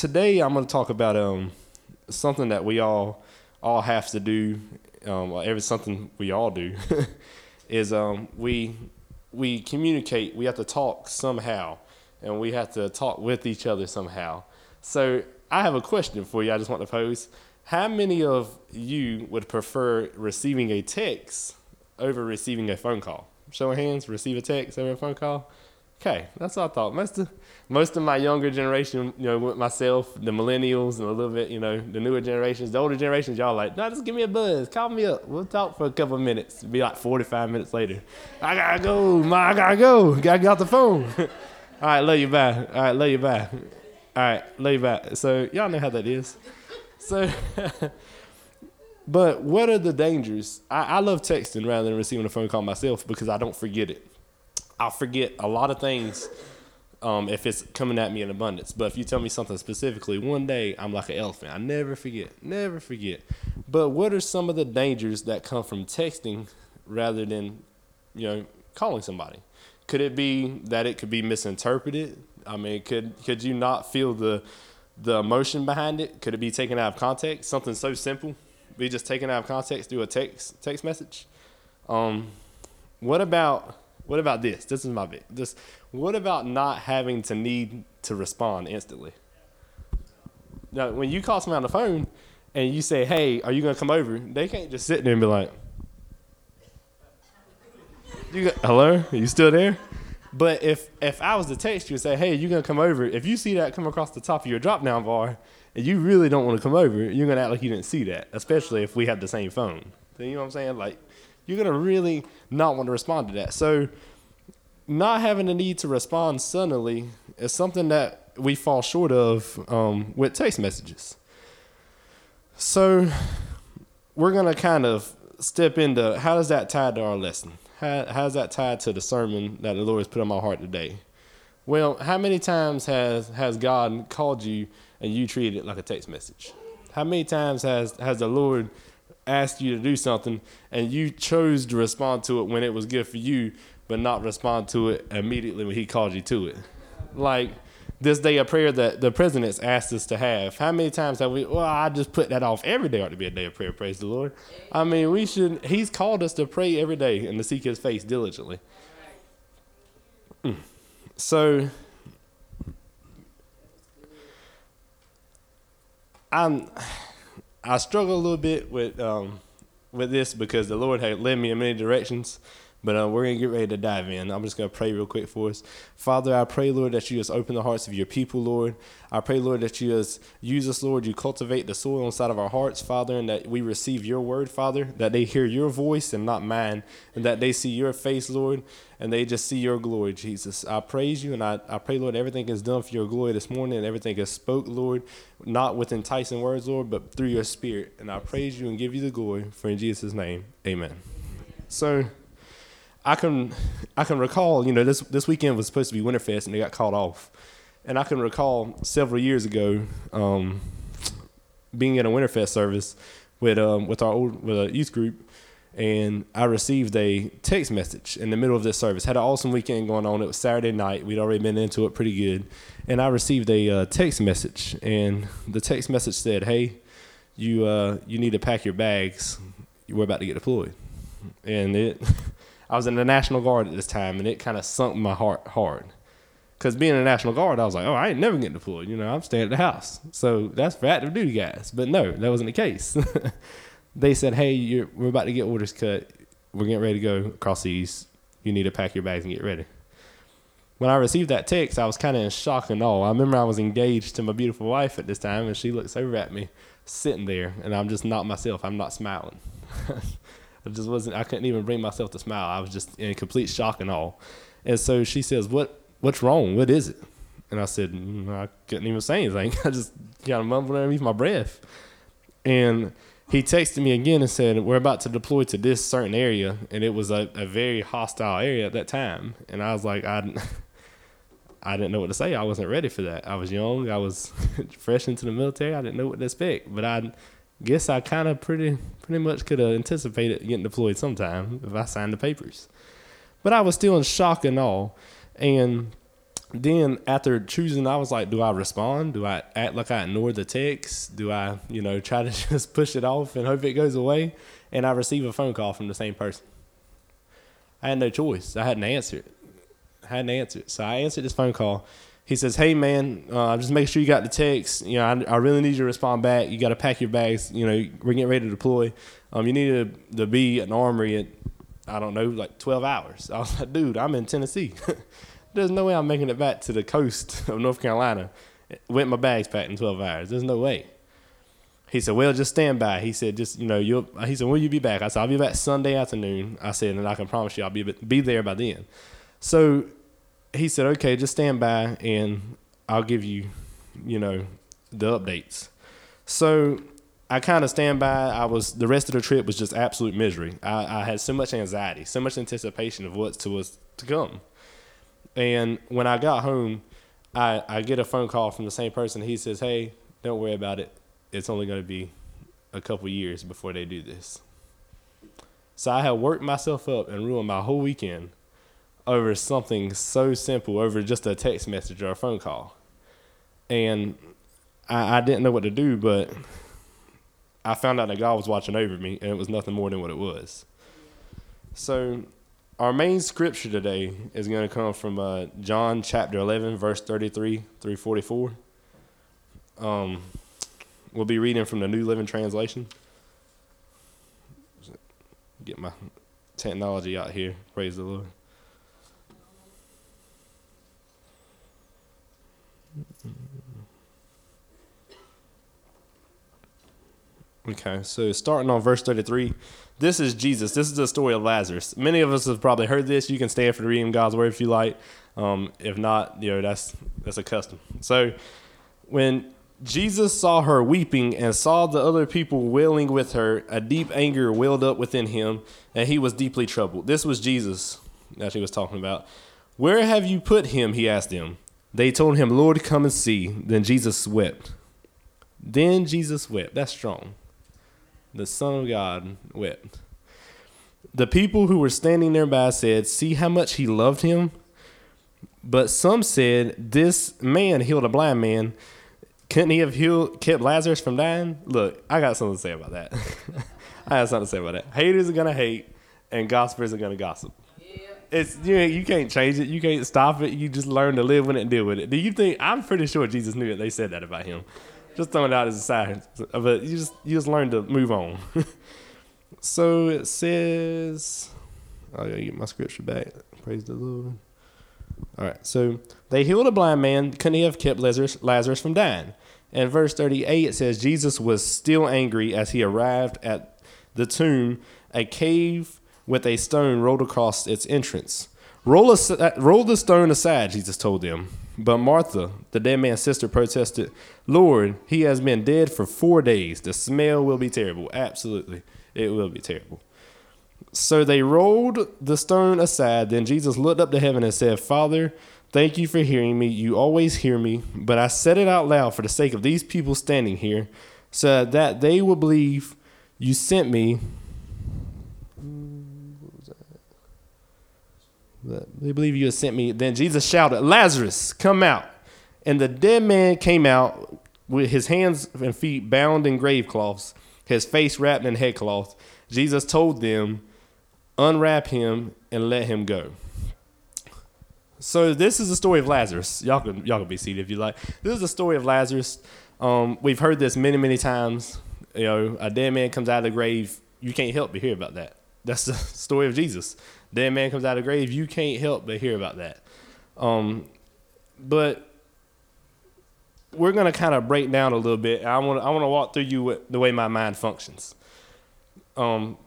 Today I'm going to talk about um, something that we all all have to do. Um, every something we all do is um, we we communicate. We have to talk somehow, and we have to talk with each other somehow. So I have a question for you. I just want to pose. How many of you would prefer receiving a text over receiving a phone call? Show of hands. Receive a text over a phone call. Okay, that's what I thought. Most of most of my younger generation, you know, with myself, the millennials, and a little bit, you know, the newer generations, the older generations, y'all like, no, just give me a buzz, call me up, we'll talk for a couple minutes. It'll be like 45 minutes later. I gotta go, ma, I gotta go, gotta get off the phone. All right, love you back. All right, love you back. All right, love you back. So y'all know how that is. So, but what are the dangers? I, I love texting rather than receiving a phone call myself because I don't forget it. I'll forget a lot of things um, if it's coming at me in abundance. But if you tell me something specifically, one day I'm like an elephant. I never forget, never forget. But what are some of the dangers that come from texting rather than, you know, calling somebody? Could it be that it could be misinterpreted? I mean, could could you not feel the the emotion behind it? Could it be taken out of context? Something so simple be just taken out of context through a text text message. Um, what about what about this? This is my bit. This. What about not having to need to respond instantly? Now, when you call someone on the phone and you say, "Hey, are you gonna come over?" They can't just sit there and be like, "You hello? Are you still there?" But if if I was to text you and say, "Hey, you gonna come over?" If you see that come across the top of your drop down bar and you really don't want to come over, you're gonna act like you didn't see that. Especially if we have the same phone. You know what I'm saying? Like you're gonna really not want to respond to that. So not having the need to respond suddenly is something that we fall short of um, with text messages. So we're gonna kind of step into how does that tie to our lesson? How how's that tied to the sermon that the Lord has put on my heart today? Well, how many times has has God called you and you treated it like a text message? How many times has has the Lord asked you to do something and you chose to respond to it when it was good for you, but not respond to it immediately when he called you to it. Like this day of prayer that the president's asked us to have. How many times have we? Well, I just put that off. Every day ought to be a day of prayer. Praise the Lord. I mean, we should. He's called us to pray every day and to seek His face diligently. Mm. So, I'm. I struggle a little bit with um, with this because the Lord had led me in many directions. But uh, we're going to get ready to dive in. I'm just going to pray real quick for us. Father, I pray, Lord, that you just open the hearts of your people, Lord. I pray, Lord, that you just use us, Lord. You cultivate the soil inside of our hearts, Father, and that we receive your word, Father, that they hear your voice and not mine, and that they see your face, Lord, and they just see your glory, Jesus. I praise you, and I, I pray, Lord, everything is done for your glory this morning, and everything is spoke, Lord, not with enticing words, Lord, but through your spirit. And I praise you and give you the glory, for in Jesus' name, amen. So, I can I can recall, you know, this this weekend was supposed to be Winterfest and they got called off. And I can recall several years ago um, being at a Winterfest service with um, with our old with a youth group, and I received a text message in the middle of this service. Had an awesome weekend going on. It was Saturday night. We'd already been into it pretty good, and I received a uh, text message, and the text message said, "Hey, you uh, you need to pack your bags. We're about to get deployed," and it. I was in the National Guard at this time, and it kind of sunk my heart hard. Because being in the National Guard, I was like, oh, I ain't never getting deployed. You know, I'm staying at the house. So that's for active duty guys. But no, that wasn't the case. they said, hey, we're about to get orders cut. We're getting ready to go across seas. You need to pack your bags and get ready. When I received that text, I was kind of in shock and awe. I remember I was engaged to my beautiful wife at this time, and she looks over at me, sitting there, and I'm just not myself. I'm not smiling. I just wasn't. I couldn't even bring myself to smile. I was just in complete shock and all. And so she says, "What what's wrong? What is it?" And I said, mm, "I couldn't even say anything. I just kind of mumbled underneath my breath." And he texted me again and said, "We're about to deploy to this certain area," and it was a, a very hostile area at that time. And I was like, I. I didn't know what to say. I wasn't ready for that. I was young. I was fresh into the military. I didn't know what to expect. But I guess I kind of pretty pretty much could have anticipated getting deployed sometime if I signed the papers. But I was still in shock and all, And then after choosing, I was like, do I respond? Do I act like I ignore the text? Do I, you know, try to just push it off and hope it goes away? And I receive a phone call from the same person. I had no choice. I hadn't answered. I hadn't answered. So I answered this phone call he says, "Hey man, uh, just make sure you got the text. You know, I, I really need you to respond back. You got to pack your bags. You know, we're getting ready to deploy. Um, you need to, to be an armory at I don't know, like twelve hours." I was like, "Dude, I'm in Tennessee. There's no way I'm making it back to the coast of North Carolina with my bags packed in twelve hours. There's no way." He said, "Well, just stand by." He said, "Just you know, you'll." He said, "Will you be back?" I said, "I'll be back Sunday afternoon." I said, "And I can promise you, I'll be be there by then." So he said, okay, just stand by and I'll give you, you know, the updates. So I kind of stand by. I was the rest of the trip was just absolute misery. I, I had so much anxiety, so much anticipation of what's to was to come. And when I got home, I, I get a phone call from the same person. He says, "Hey, don't worry about it. It's only going to be a couple years before they do this." So I had worked myself up and ruined my whole weekend over something so simple, over just a text message or a phone call. And I, I didn't know what to do, but I found out that God was watching over me, and it was nothing more than what it was. So, our main scripture today is going to come from uh, John chapter 11, verse 33 through 44. Um, we'll be reading from the New Living Translation. Get my technology out here. Praise the Lord. Okay, so starting on verse 33, this is Jesus. This is the story of Lazarus. Many of us have probably heard this. You can stand for the reading God's word if you like. Um, if not, you know that's that's a custom. So, when Jesus saw her weeping and saw the other people wailing with her, a deep anger welled up within him, and he was deeply troubled. This was Jesus that he was talking about. Where have you put him? He asked them. They told him, Lord, come and see. Then Jesus wept. Then Jesus wept. That's strong. The Son of God wept. The people who were standing nearby said, See how much he loved him? But some said, This man healed a blind man. Couldn't he have healed, kept Lazarus from dying? Look, I got something to say about that. I have something to say about that. Haters are going to hate, and gossipers are going to gossip it's you know, you can't change it. You can't stop it. You just learn to live with it and deal with it. Do you think? I'm pretty sure Jesus knew it. They said that about him. Just throwing it out as a side, but you just you just learn to move on. so it says, oh, I gotta get my scripture back. Praise the Lord. All right. So they healed a blind man. Couldn't he have kept Lazarus, Lazarus from dying? In verse 38, it says Jesus was still angry as he arrived at the tomb. A cave with a stone rolled across its entrance. Roll, a, uh, roll the stone aside, Jesus told them. But Martha, the dead man's sister, protested, Lord, he has been dead for four days. The smell will be terrible. Absolutely, it will be terrible. So they rolled the stone aside. Then Jesus looked up to heaven and said, Father, thank you for hearing me. You always hear me, but I said it out loud for the sake of these people standing here, so that they will believe you sent me They believe you have sent me. Then Jesus shouted, Lazarus, come out. And the dead man came out with his hands and feet bound in grave cloths, his face wrapped in headcloth. Jesus told them, Unwrap him and let him go. So this is the story of Lazarus. Y'all can y'all can be seated if you like. This is the story of Lazarus. Um, we've heard this many many times. You know, a dead man comes out of the grave. You can't help but hear about that. That's the story of Jesus dead man comes out of the grave, you can't help but hear about that. Um, but we're gonna kind of break down a little bit. I want I want to walk through you the way my mind functions. Um,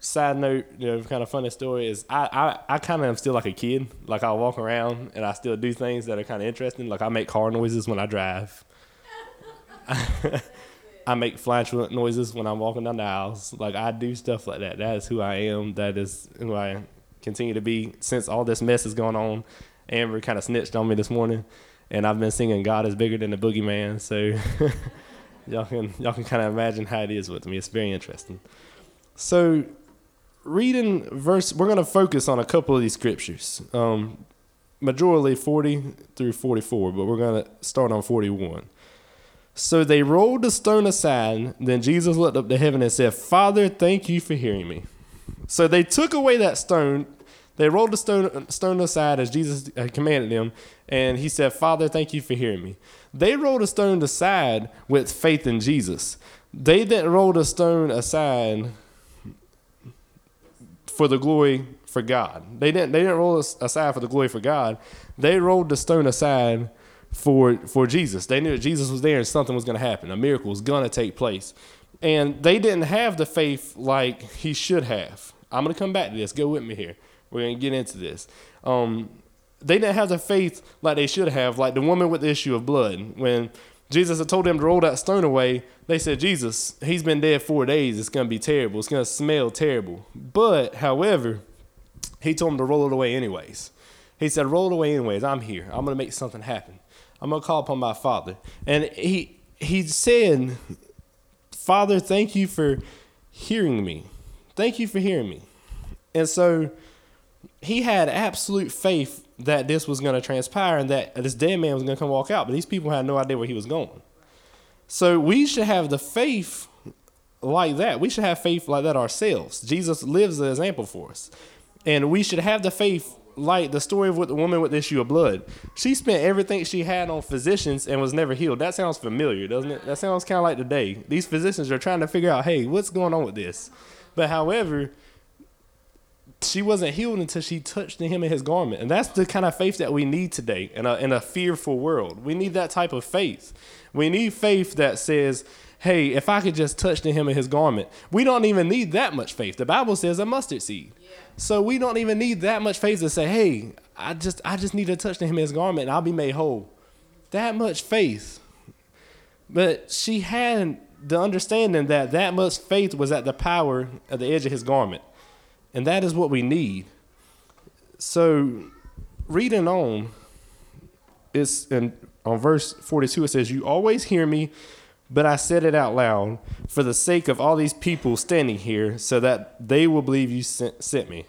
side note, you know, kind of funny story is I, I, I kind of am still like a kid. Like I walk around and I still do things that are kind of interesting. Like I make car noises when I drive. I make flatulent noises when I'm walking down the aisles. Like I do stuff like that. That is who I am. That is who I continue to be since all this mess is going on. Amber kind of snitched on me this morning, and I've been singing "God is bigger than the boogeyman." So y'all can y'all can kind of imagine how it is with me. It's very interesting. So reading verse, we're going to focus on a couple of these scriptures. Um, majorly 40 through 44, but we're going to start on 41. So they rolled the stone aside. Then Jesus looked up to heaven and said, Father, thank you for hearing me. So they took away that stone. They rolled the stone, stone aside as Jesus had commanded them. And he said, Father, thank you for hearing me. They rolled a stone aside with faith in Jesus. They didn't roll the stone aside for the glory for God. They didn't, they didn't roll aside for the glory for God. They rolled the stone aside for for Jesus. They knew that Jesus was there and something was going to happen. A miracle was going to take place. And they didn't have the faith like he should have. I'm going to come back to this. Go with me here. We're going to get into this. Um, they didn't have the faith like they should have, like the woman with the issue of blood. When Jesus had told them to roll that stone away, they said, Jesus, he's been dead four days. It's going to be terrible. It's going to smell terrible. But, however, he told them to roll it away anyways. He said, roll it away anyways. I'm here. I'm going to make something happen. I'm to call upon my Father. And he, he said, Father, thank you for hearing me. Thank you for hearing me. And so he had absolute faith that this was to transpire and that this dead man was to come walk out. But these people had no idea where he was going. So we should have the faith like that. We should have faith like that ourselves. Jesus lives an example for us. And we should have the faith like the story of what the woman with the issue of blood. She spent everything she had on physicians and was never healed. That sounds familiar, doesn't it? That sounds kind of like today. These physicians are trying to figure out, hey, what's going on with this? But however, she wasn't healed until she touched him in his garment. And that's the kind of faith that we need today in a, in a fearful world. We need that type of faith. We need faith that says, hey, if I could just touch the hem of his garment. We don't even need that much faith. The Bible says a mustard seed. So we don't even need that much faith to say, hey, I just I just need to touch the hem of his garment and I'll be made whole. That much faith. But she had the understanding that that much faith was at the power of the edge of his garment. And that is what we need. So reading on, it's in on verse 42 it says, You always hear me but I said it out loud for the sake of all these people standing here so that they will believe you sent, sent me.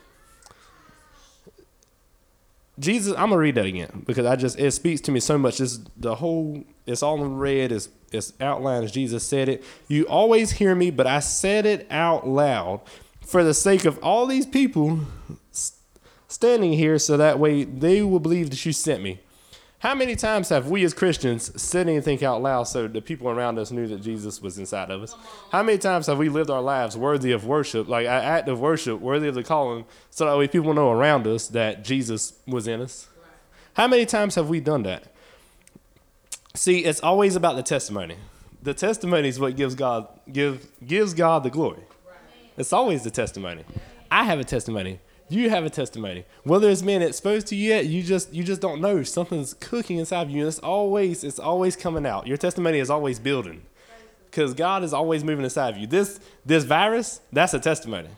Jesus, I'm gonna read that again because I just it speaks to me so much. It's the whole, it's all in red. It's it's outlined as Jesus said it. You always hear me, but I said it out loud for the sake of all these people standing here, so that way they will believe that you sent me. How many times have we as Christians said anything out loud so the people around us knew that Jesus was inside of us? How many times have we lived our lives worthy of worship, like an act of worship, worthy of the calling, so that way people know around us that Jesus was in us? How many times have we done that? See, it's always about the testimony. The testimony is what gives God give gives God the glory. It's always the testimony. I have a testimony you have a testimony. Whether it's been exposed to you yet, you just you just don't know. Something's cooking inside of you. And it's always it's always coming out. Your testimony is always building. Because God is always moving inside of you. This this virus, that's a testimony.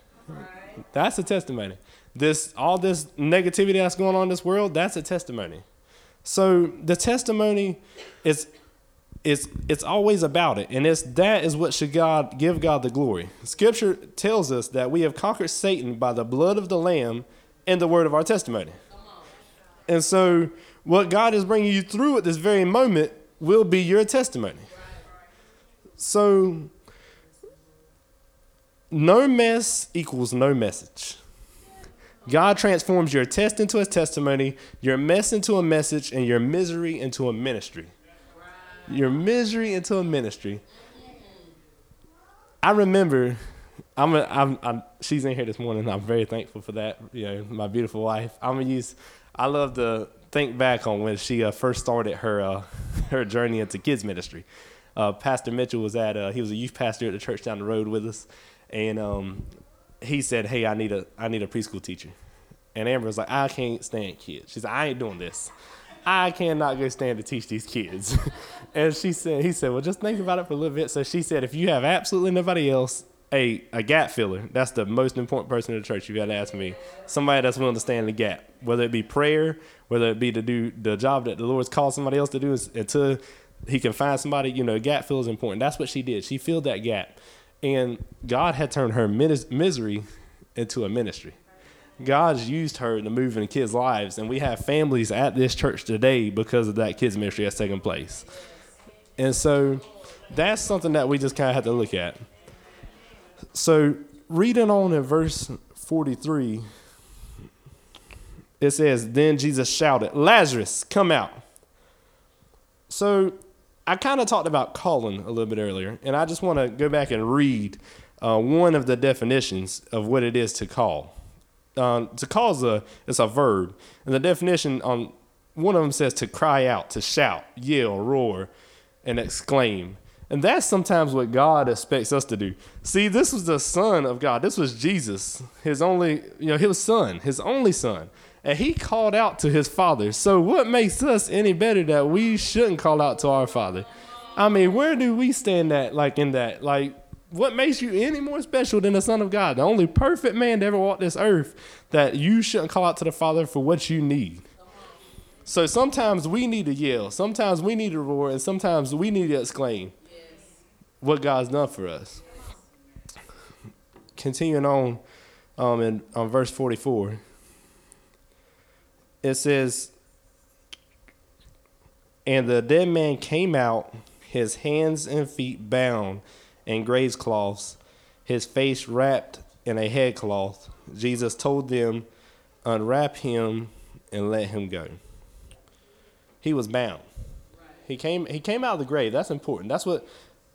That's a testimony. This all this negativity that's going on in this world, that's a testimony. So the testimony is it's it's always about it. And it's that is what should god give god the glory. Scripture tells us that we have conquered satan by the blood of the lamb and the word of our testimony. And so what god is bringing you through at this very moment will be your testimony. So no mess equals no message. God transforms your test into a testimony, your mess into a message, and your misery into a ministry your misery into a ministry. I remember, I'm, a, I'm, I'm, she's in here this morning. I'm very thankful for that. You know, my beautiful wife. I'm gonna use. I love to think back on when she uh, first started her uh, her journey into kids ministry. Uh, pastor Mitchell was at uh, he was a youth pastor at the church down the road with us, and um, he said, "Hey, I need a I need a preschool teacher," and Amber was like, "I can't stand kids." She's like, "I ain't doing this. I cannot go stand to teach these kids." and she said, "He said, well, just think about it for a little bit." So she said, "If you have absolutely nobody else." A, a gap filler. That's the most important person in the church. You got to ask me. Somebody that's willing to stand the gap, whether it be prayer, whether it be to do the job that the Lord's called somebody else to do, until uh, he can find somebody. You know, gap fill is important. That's what she did. She filled that gap. And God had turned her misery into a ministry. God's used her to move in kids' lives, and we have families at this church today because of that kids' ministry that's taken place. And so that's something that we just kind of have to look at. So, reading on in verse 43, it says, Then Jesus shouted, Lazarus, come out. So, I kind of talked about calling a little bit earlier, and I just want to go back and read uh, one of the definitions of what it is to call. Uh, to cause a it's a verb, and the definition on one of them says to cry out, to shout, yell, roar, and exclaim. And that's sometimes what God expects us to do. See, this was the Son of God. This was Jesus, his only, you know, his son, his only son and he called out to his father. So, what makes us any better that we shouldn't call out to our father? I mean, where do we stand at, like, in that? Like, what makes you any more special than the Son of God, the only perfect man to ever walk this earth, that you shouldn't call out to the Father for what you need? So sometimes we need to yell, sometimes we need to roar, and sometimes we need to exclaim what God's done for us. Continuing on um, in on verse 44 it says, And the dead man came out, his hands and feet bound in grave cloths, his face wrapped in a headcloth. Jesus told them, Unwrap him and let him go. He was bound. He came he came out of the grave. That's important. That's what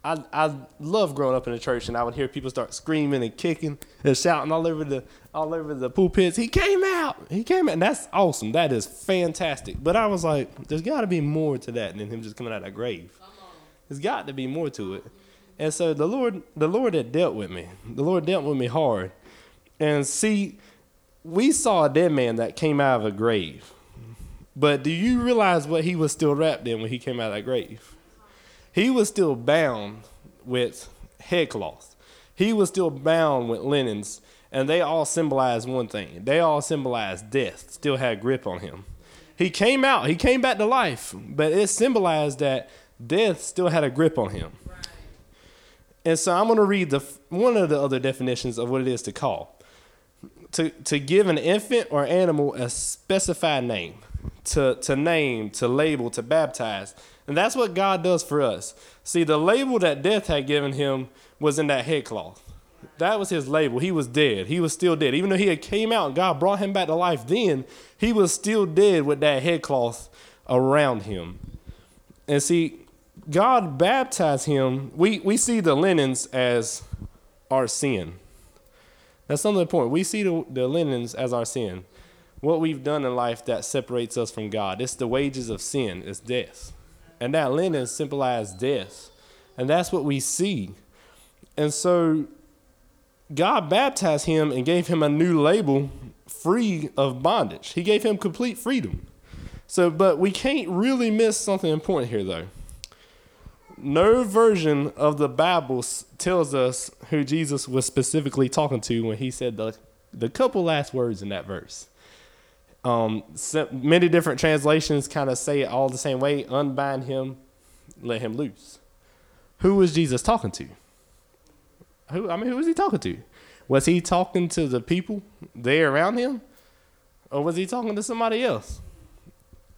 I I love growing up in the church, and I would hear people start screaming and kicking and shouting all over the all over the pulpits. He came out. He came out, and that's awesome. That is fantastic. But I was like, there's got to be more to that than him just coming out of that grave. There's got to be more to it. And so the Lord, the Lord had dealt with me. The Lord dealt with me hard. And see, we saw a dead man that came out of a grave. But do you realize what he was still wrapped in when he came out of that grave? He was still bound with headcloth. He was still bound with linens, and they all symbolized one thing. They all symbolized death. Still had grip on him. He came out. He came back to life, but it symbolized that death still had a grip on him. And so I'm going to read the one of the other definitions of what it is to call. To to give an infant or animal a specified name, to to name, to label, to baptize and that's what God does for us. See, the label that death had given him was in that headcloth. That was his label. He was dead. He was still dead. Even though he had came out God brought him back to life then, he was still dead with that headcloth around him. And see, God baptized him. We, we see the linens as our sin. That's another point. We see the, the linens as our sin. What we've done in life that separates us from God. It's the wages of sin, it's death. And that linen symbolized death. And that's what we see. And so God baptized him and gave him a new label free of bondage. He gave him complete freedom. So, but we can't really miss something important here, though. No version of the Bible tells us who Jesus was specifically talking to when he said the, the couple last words in that verse. Um, many different translations kind of say it all the same way unbind him, let him loose. Who was Jesus talking to? Who I mean, who was he talking to? Was he talking to the people there around him? Or was he talking to somebody else?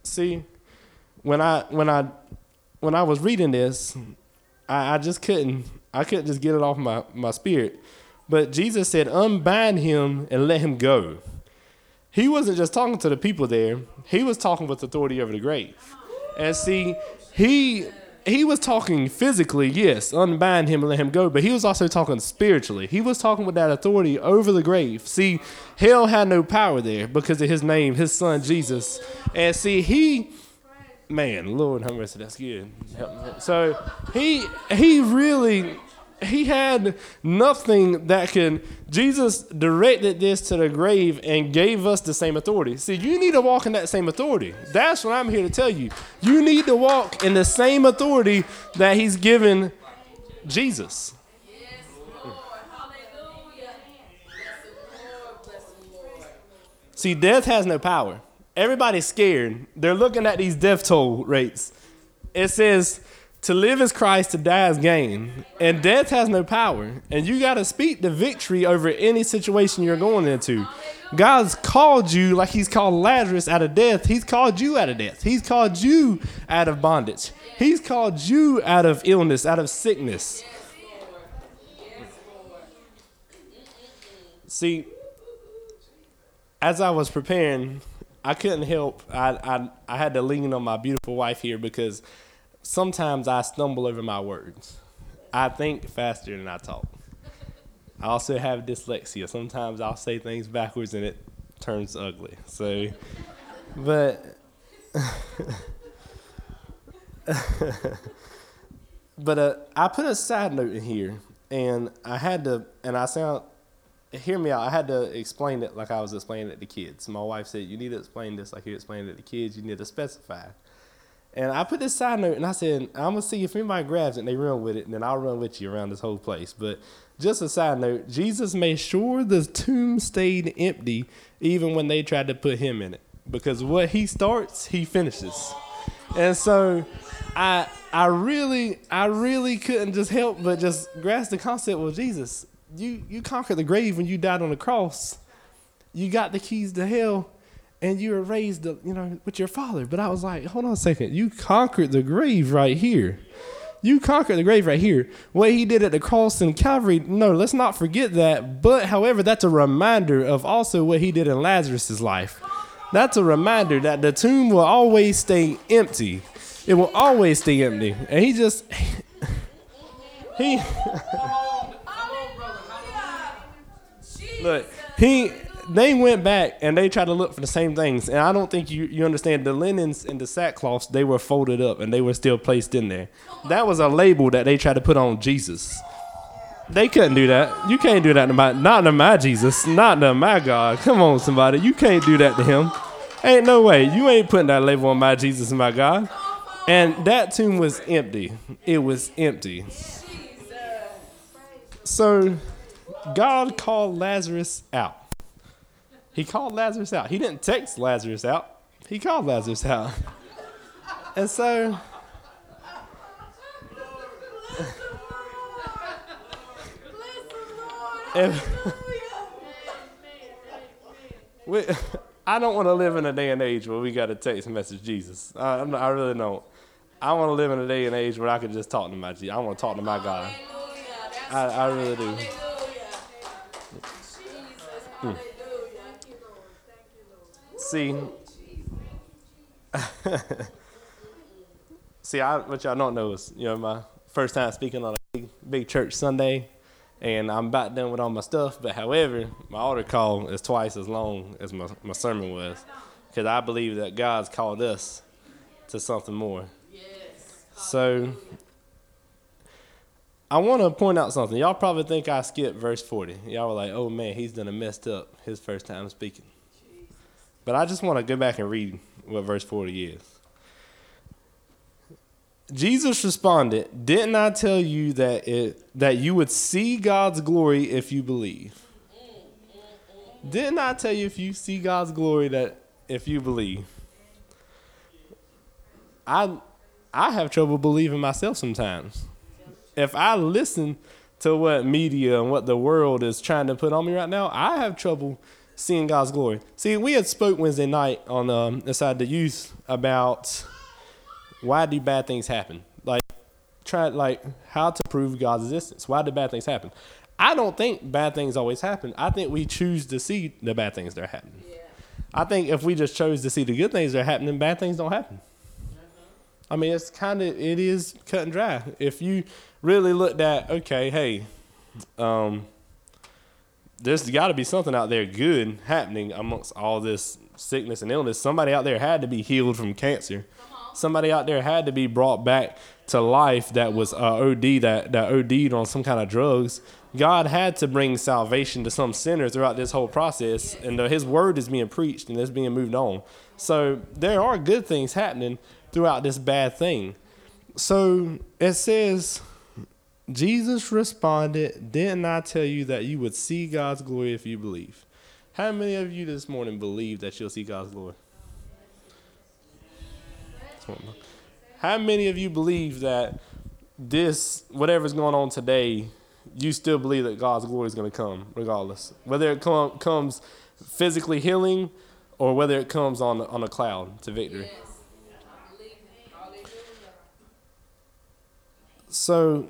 See, when I when I when I was reading this, I, I just couldn't I couldn't just get it off my, my spirit. But Jesus said, Unbind him and let him go he wasn't just talking to the people there, he was talking with authority over the grave. And see, he he was talking physically, yes, unbind him and let him go, but he was also talking spiritually. He was talking with that authority over the grave. See, hell had no power there because of his name, his son Jesus. And see, he man, Lord have mercy, that's good. So he he really he had nothing that can Jesus directed this to the grave and gave us the same authority. See, you need to walk in that same authority. That's what I'm here to tell you. You need to walk in the same authority that he's given Jesus. Yes. Hallelujah. See, death has no power. Everybody's scared. They're looking at these death toll rates. It says, to live is Christ, to die is gain. And death has no power. And you got to speak the victory over any situation you're going into. God's called you like He's called Lazarus out of death. He's called you out of death. He's called you out of bondage. He's called you out of illness, out of sickness. See, as I was preparing, I couldn't help. I, I, I had to lean on my beautiful wife here because sometimes I stumble over my words. I think faster than I talk. I also have dyslexia. Sometimes I'll say things backwards and it turns ugly. So, but, but uh, I put a side note in here, and I had to, and I sound, hear me out. I had to explain it like I was explaining it to kids. My wife said, "You need to explain this like you explained it to kids. You need to specify." And I put this side note and I said, I'm gonna see if anybody grabs it and they run with it, and then I'll run with you around this whole place. But just a side note, Jesus made sure the tomb stayed empty even when they tried to put him in it. Because what he starts, he finishes. And so I I really I really couldn't just help but just grasp the concept well Jesus, you you conquered the grave when you died on the cross. You got the keys to hell and you were raised, uh, you know, with your father. But I was like, hold on a second. You conquered the grave right here. You conquered the grave right here. What he did at the cross and Calvary, no, let's not forget that. But however, that's a reminder of also what he did in Lazarus's life. That's a reminder that the tomb will always stay empty. It will always stay empty. And he just he Look, he they went back and they tried to look for the same things. And I don't think you, you understand the linens and the sackcloths, they were folded up and they were still placed in there. That was a label that they tried to put on Jesus. They couldn't do that. You can't do that to my, not to my Jesus, not to my God. Come on, somebody. You can't do that to him. Ain't no way. You ain't putting that label on my Jesus my God. And that tomb was empty. It was empty. So God called Lazarus out. He called Lazarus out. He didn't text Lazarus out. He called Lazarus out. And so if, we, I don't want to live in a day and age where we got to text message Jesus. I, I really don't. I want to live in a day and age where I can just talk to my Jesus. I want to talk to my God. I, I really do. See, see, I what y'all don't know is you know my first time speaking on a big, big church Sunday, and I'm about done with all my stuff. But however, my altar call is twice as long as my my sermon was, because I believe that God's called us to something more. Yes. So. I want to point out something. Y'all probably think I skipped verse 40. Y'all were like, oh man, he's done a messed up his first time speaking. But I just want to go back and read what verse 40 is. Jesus responded, Didn't I tell you that it that you would see God's glory if you believe? Didn't I tell you if you see God's glory that if you believe? I I have trouble believing myself sometimes. If I listen to what media and what the world is trying to put on me right now, I have trouble seeing God's glory. See, we had spoke Wednesday night on um, inside the youth about why do bad things happen? Like try like how to prove God's existence. Why do bad things happen? I don't think bad things always happen. I think we choose to see the bad things that are happening. Yeah. I think if we just chose to see the good things that are happening, bad things don't happen. I mean, it's kind of it is cut and dry. If you really looked at, okay, hey, um, there's got to be something out there good happening amongst all this sickness and illness. Somebody out there had to be healed from cancer. Somebody out there had to be brought back to life that was uh, OD that that OD'd on some kind of drugs. God had to bring salvation to some sinner throughout this whole process, and uh, His word is being preached and it's being moved on. So there are good things happening throughout this bad thing. So it says, Jesus responded, Didn't I tell you that you would see God's glory if you believe? How many of you this morning believe that you'll see God's glory? How many of you believe that this, whatever's going on today, you still believe that God's glory is going to come regardless? Whether it com- comes physically healing or whether it comes on, on a cloud to victory. So,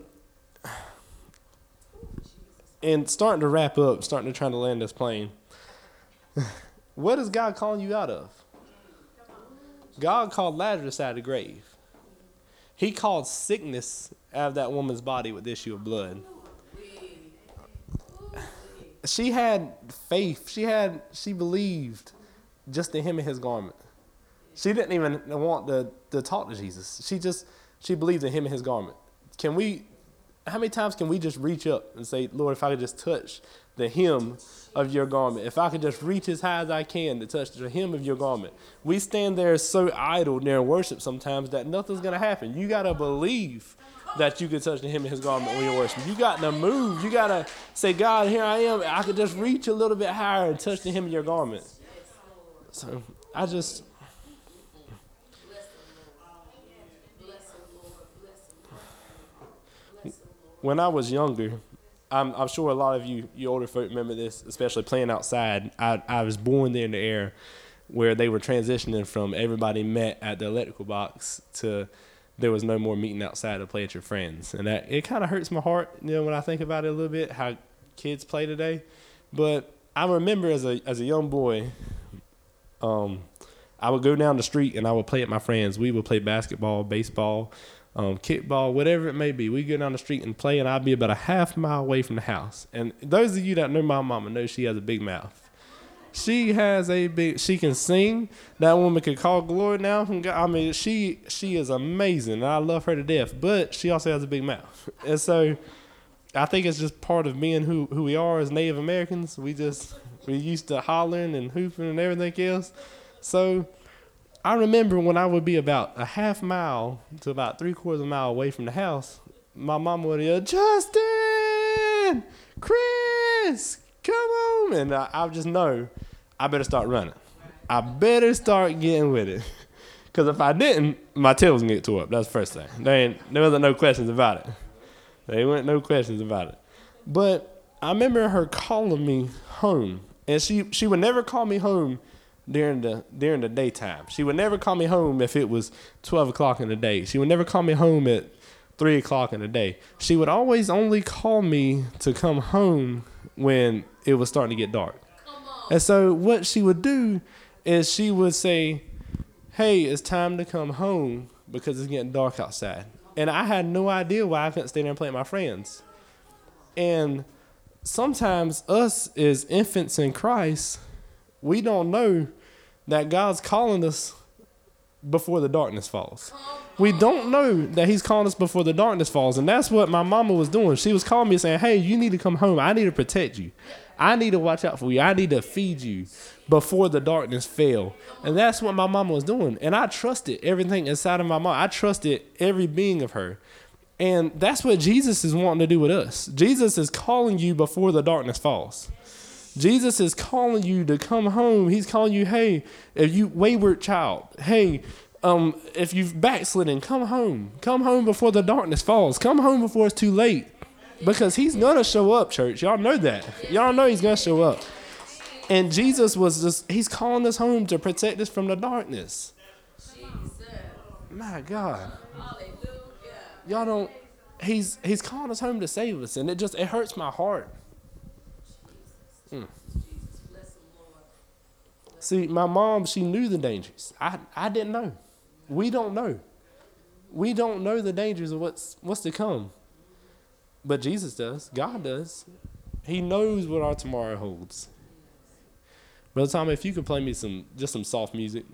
and starting to wrap up, starting to try to land this plane, what is God calling you out of? God called Lazarus out of the grave. He called sickness out of that woman's body with the issue of blood. She had faith. She had she believed just in him and his garment. She didn't even want to, to talk to Jesus. She just she believed in him and his garment. Can we how many times can we just reach up and say, Lord, if I could just touch the hem of your garment, if I could just reach as high as I can to touch the hem of your garment? We stand there so idle during worship sometimes that nothing's going to happen. You got to believe that you can touch the hem of his garment when you're worshiping. You got to move. You got to say, God, here I am. I could just reach a little bit higher and touch the hem of your garment. So I just when I was younger, I'm, I'm sure a lot of you, you older folk remember this, especially playing outside. I, I was born there in the air where they were transitioning from everybody met at the electrical box to there was no more meeting outside to play at your friends. And that it kind of hurts my heart, you know, when I think about it a little bit, how kids play today. But I remember as a as a young boy, um, I would go down the street and I would play at my friends. We would play basketball, baseball, um, kickball, whatever it may be. We go down the street and play, and I'd be about a half mile away from the house. And those of you that know my mama know she has a big mouth. She has a big. She can sing. That woman can call glory now from God. I mean, she she is amazing. I love her to death. But she also has a big mouth, and so I think it's just part of being who who we are as Native Americans. We just we used to hollering and hooping and everything else. So I remember when I would be about a half mile to about three quarters of a mile away from the house, my mom would yell, Justin, Chris, come on. And I, I just know I better start running. I better start getting with it. Because if I didn't, my tail was going to get tore up. That's the first thing. There, ain't, there wasn't no questions about it. There weren't no questions about it. But I remember her calling me home. And she, she would never call me home during the during the daytime. She would never call me home if it was twelve o'clock in the day. She would never call me home at three o'clock in the day. She would always only call me to come home when it was starting to get dark. And so what she would do is she would say, Hey, it's time to come home because it's getting dark outside. And I had no idea why I couldn't stay there and play with my friends. And sometimes us as infants in Christ, we don't know that God's calling us before the darkness falls. We don't know that He's calling us before the darkness falls. And that's what my mama was doing. She was calling me saying, Hey, you need to come home. I need to protect you. I need to watch out for you. I need to feed you before the darkness fell. And that's what my mama was doing. And I trusted everything inside of my mom. I trusted every being of her. And that's what Jesus is wanting to do with us. Jesus is calling you before the darkness falls. Jesus is calling you to come home. He's calling you, hey, if you wayward child, hey, um, if you've backslidden, come home. Come home before the darkness falls. Come home before it's too late. Because he's gonna show up, church. Y'all know that. Y'all know he's gonna show up. And Jesus was just he's calling us home to protect us from the darkness. My God. Y'all don't he's he's calling us home to save us and it just it hurts my heart Mm. See, my mom, she knew the dangers. I, I didn't know. We don't know. We don't know the dangers of what's what's to come. But Jesus does. God does. He knows what our tomorrow holds. Brother Tom, if you could play me some just some soft music.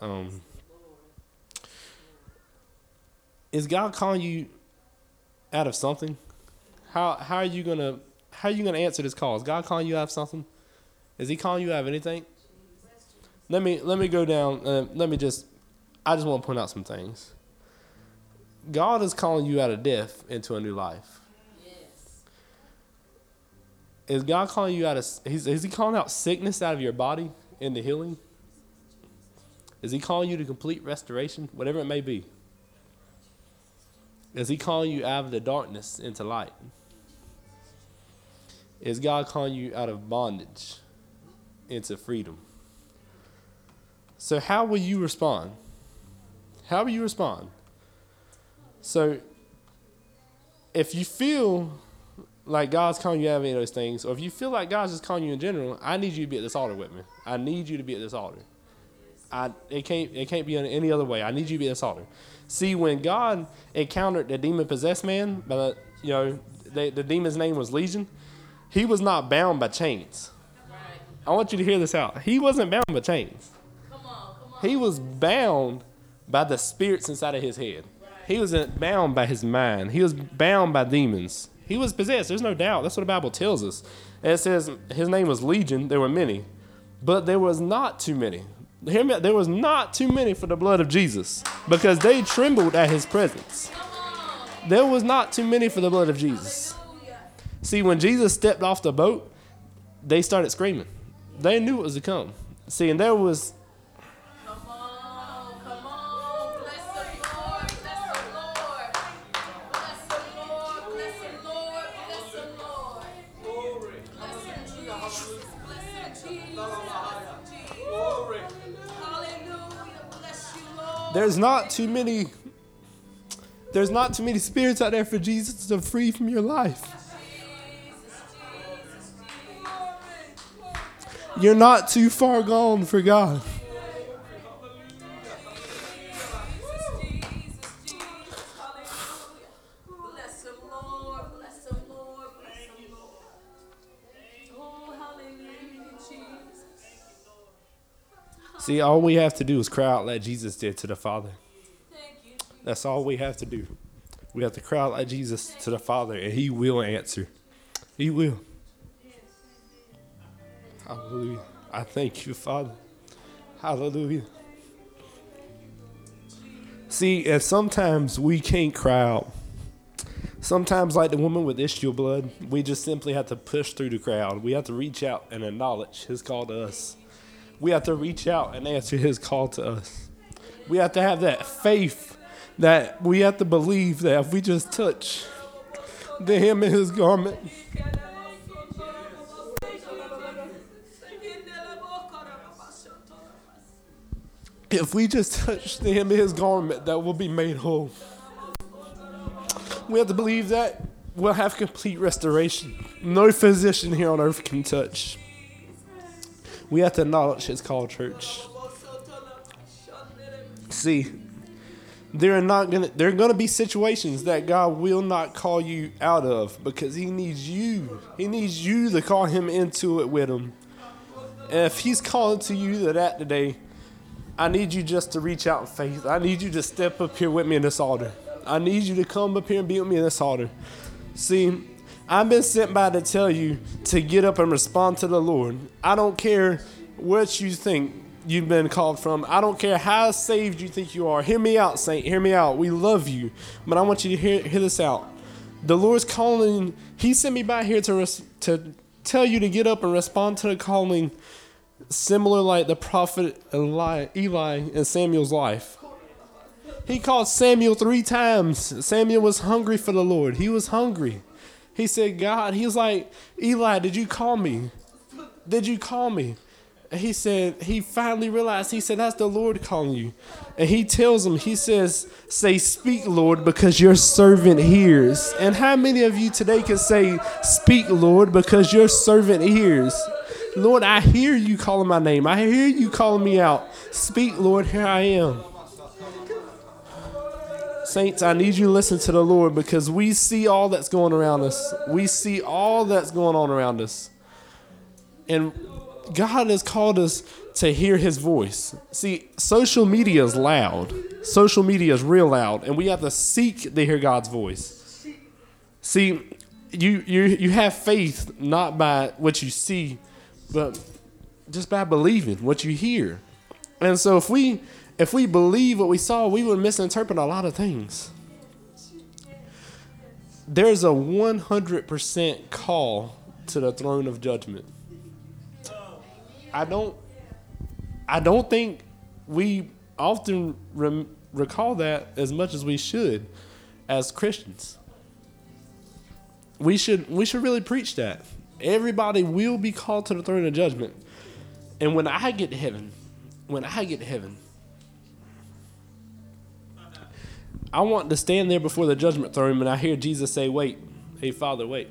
Um, is God calling you out of something? How how are you gonna how are you gonna answer this call? Is God calling you out of something? Is He calling you out of anything? Let me let me go down. Uh, let me just. I just want to point out some things. God is calling you out of death into a new life. Yes. Is God calling you out of? He's, is He calling out sickness out of your body into healing? Is He calling you to complete restoration, whatever it may be? Is He calling you out of the darkness into light? Is God calling you out of bondage into freedom? So, how will you respond? How will you respond? So, if you feel like God's calling you out of any of those things, or if you feel like God's just calling you in general, I need you to be at this altar with me. I need you to be at this altar. I it can't it can't be any other way. I need you to be at this altar. See, when God encountered the demon possessed man, but you know the, the demon's name was Legion, he was not bound by chains. I want you to hear this out. He wasn't bound by chains. Come on, come on. He was bound by the spirits inside of his head. He was bound by his mind. He was bound by demons. He was possessed. There's no doubt. That's what the Bible tells us. And it says his name was Legion. There were many, but there was not too many. Hear me. There was not too many for the blood of Jesus because they trembled at his presence. There was not too many for the blood of Jesus. See, when Jesus stepped off the boat, they started screaming. They knew it was to come. See, and there was Come on, come on, bless the Lord, bless the Lord, bless the Lord, bless the Lord, bless the Lord. Glory. Bless Jesus. Glory. Hallelujah. Bless you, Lord. There's not too many there's not too many spirits out there for Jesus to free from your life. You're not too far gone for God. See, all we have to do is cry out like Jesus did to the Father. That's all we have to do. We have to cry out like Jesus to the Father, and He will answer. He will. Hallelujah. I thank you, Father. Hallelujah. See, and sometimes we can't cry out. Sometimes, like the woman with issue of blood, we just simply have to push through the crowd. We have to reach out and acknowledge His call to us we have to reach out and answer his call to us. We have to have that faith that we have to believe that if we just touch the hem of his garment, if we just touch the hem of his garment, that will be made whole. We have to believe that we'll have complete restoration. No physician here on earth can touch. We have to acknowledge it's called church. See, there are not gonna there are gonna be situations that God will not call you out of because He needs you. He needs you to call Him into it with Him. And if He's calling to you to that today, I need you just to reach out in faith. I need you to step up here with me in this altar. I need you to come up here and be with me in this altar. See, I've been sent by to tell you to get up and respond to the Lord. I don't care what you think you've been called from. I don't care how saved you think you are. Hear me out, saint. Hear me out. We love you. But I want you to hear, hear this out. The Lord's calling. He sent me by here to, res, to tell you to get up and respond to the calling, similar like the prophet Eli, Eli in Samuel's life. He called Samuel three times. Samuel was hungry for the Lord. He was hungry. He said, God, he was like, Eli, did you call me? Did you call me? And he said, he finally realized, he said, that's the Lord calling you. And he tells him, he says, say, speak, Lord, because your servant hears. And how many of you today can say, speak, Lord, because your servant hears? Lord, I hear you calling my name. I hear you calling me out. Speak, Lord, here I am. Saints, I need you to listen to the Lord because we see all that's going around us. We see all that's going on around us. And God has called us to hear his voice. See, social media is loud. Social media is real loud, and we have to seek to hear God's voice. See, you you you have faith not by what you see, but just by believing what you hear. And so if we if we believe what we saw, we would misinterpret a lot of things. There's a 100% call to the throne of judgment. I don't I don't think we often rem- recall that as much as we should as Christians. We should we should really preach that. Everybody will be called to the throne of judgment. And when I get to heaven, when I get to heaven, I want to stand there before the judgment throne and I hear Jesus say, Wait, hey, Father, wait.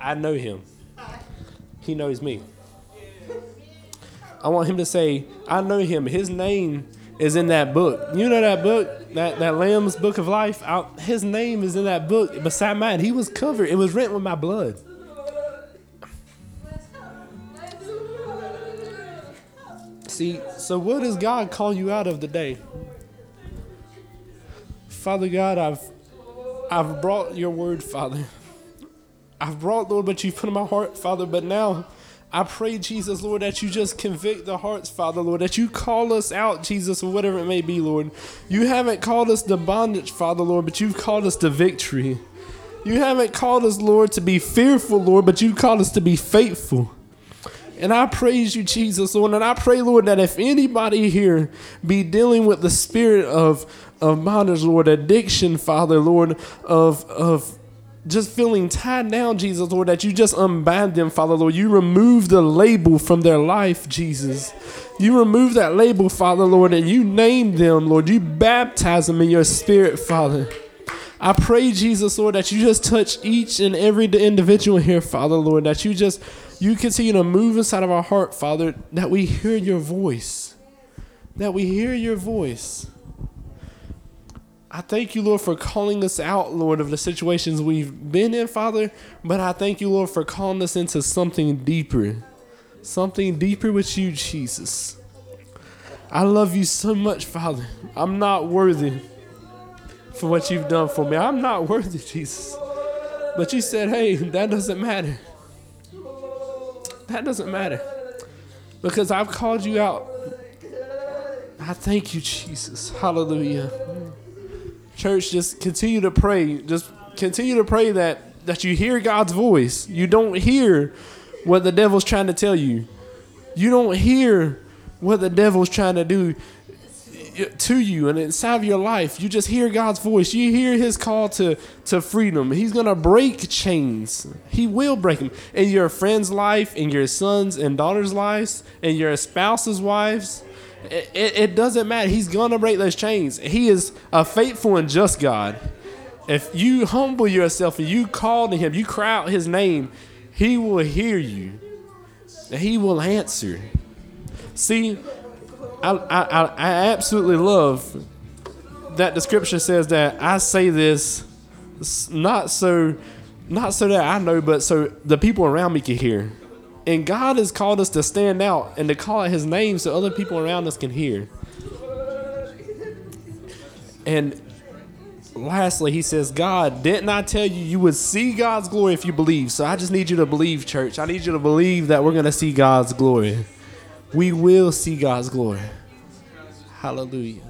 I know him, he knows me. I want him to say, I know him. His name is in that book. You know that book, that, that Lamb's Book of Life? I, his name is in that book beside mine. He was covered, it was written with my blood. See, so what does God call you out of today? Father God, I've I've brought your word, Father. I've brought, Lord, but you've put in my heart, Father, but now I pray, Jesus, Lord, that you just convict the hearts, Father, Lord, that you call us out, Jesus, or whatever it may be, Lord. You haven't called us to bondage, Father, Lord, but you've called us to victory. You haven't called us, Lord, to be fearful, Lord, but you've called us to be faithful. And I praise you, Jesus, Lord. And I pray, Lord, that if anybody here be dealing with the spirit of, of bondage, Lord, addiction, Father, Lord, of, of just feeling tied down, Jesus, Lord, that you just unbind them, Father, Lord. You remove the label from their life, Jesus. You remove that label, Father, Lord, and you name them, Lord. You baptize them in your spirit, Father. I pray, Jesus, Lord, that you just touch each and every individual here, Father, Lord, that you just you continue to move inside of our heart, Father, that we hear your voice. That we hear your voice. I thank you, Lord, for calling us out, Lord, of the situations we've been in, Father. But I thank you, Lord, for calling us into something deeper. Something deeper with you, Jesus. I love you so much, Father. I'm not worthy for what you've done for me. I'm not worthy, Jesus. But you said, hey, that doesn't matter. That doesn't matter. Because I've called you out. I thank you, Jesus. Hallelujah. Church, just continue to pray. Just continue to pray that that you hear God's voice. You don't hear what the devil's trying to tell you. You don't hear what the devil's trying to do to you and inside of your life. You just hear God's voice. You hear his call to, to freedom. He's to break chains. He will break them in your friend's life, in your sons and daughters' lives, in your spouse's wives. It, it, doesn't matter. He's to break those chains. He is a faithful and just God. If you humble yourself and you call to him, you cry out his name, he will hear you. He will answer. See, I, I, I absolutely love that the scripture says that I say this not so not so that I know, but so the people around me can hear. And God has called us to stand out and to call out his name so other people around us can hear. And lastly, he says, God, didn't I tell you you would see God's glory if you believe? So I just need you to believe, church. I need you to believe that we're going to see God's glory we will see God's glory. Hallelujah.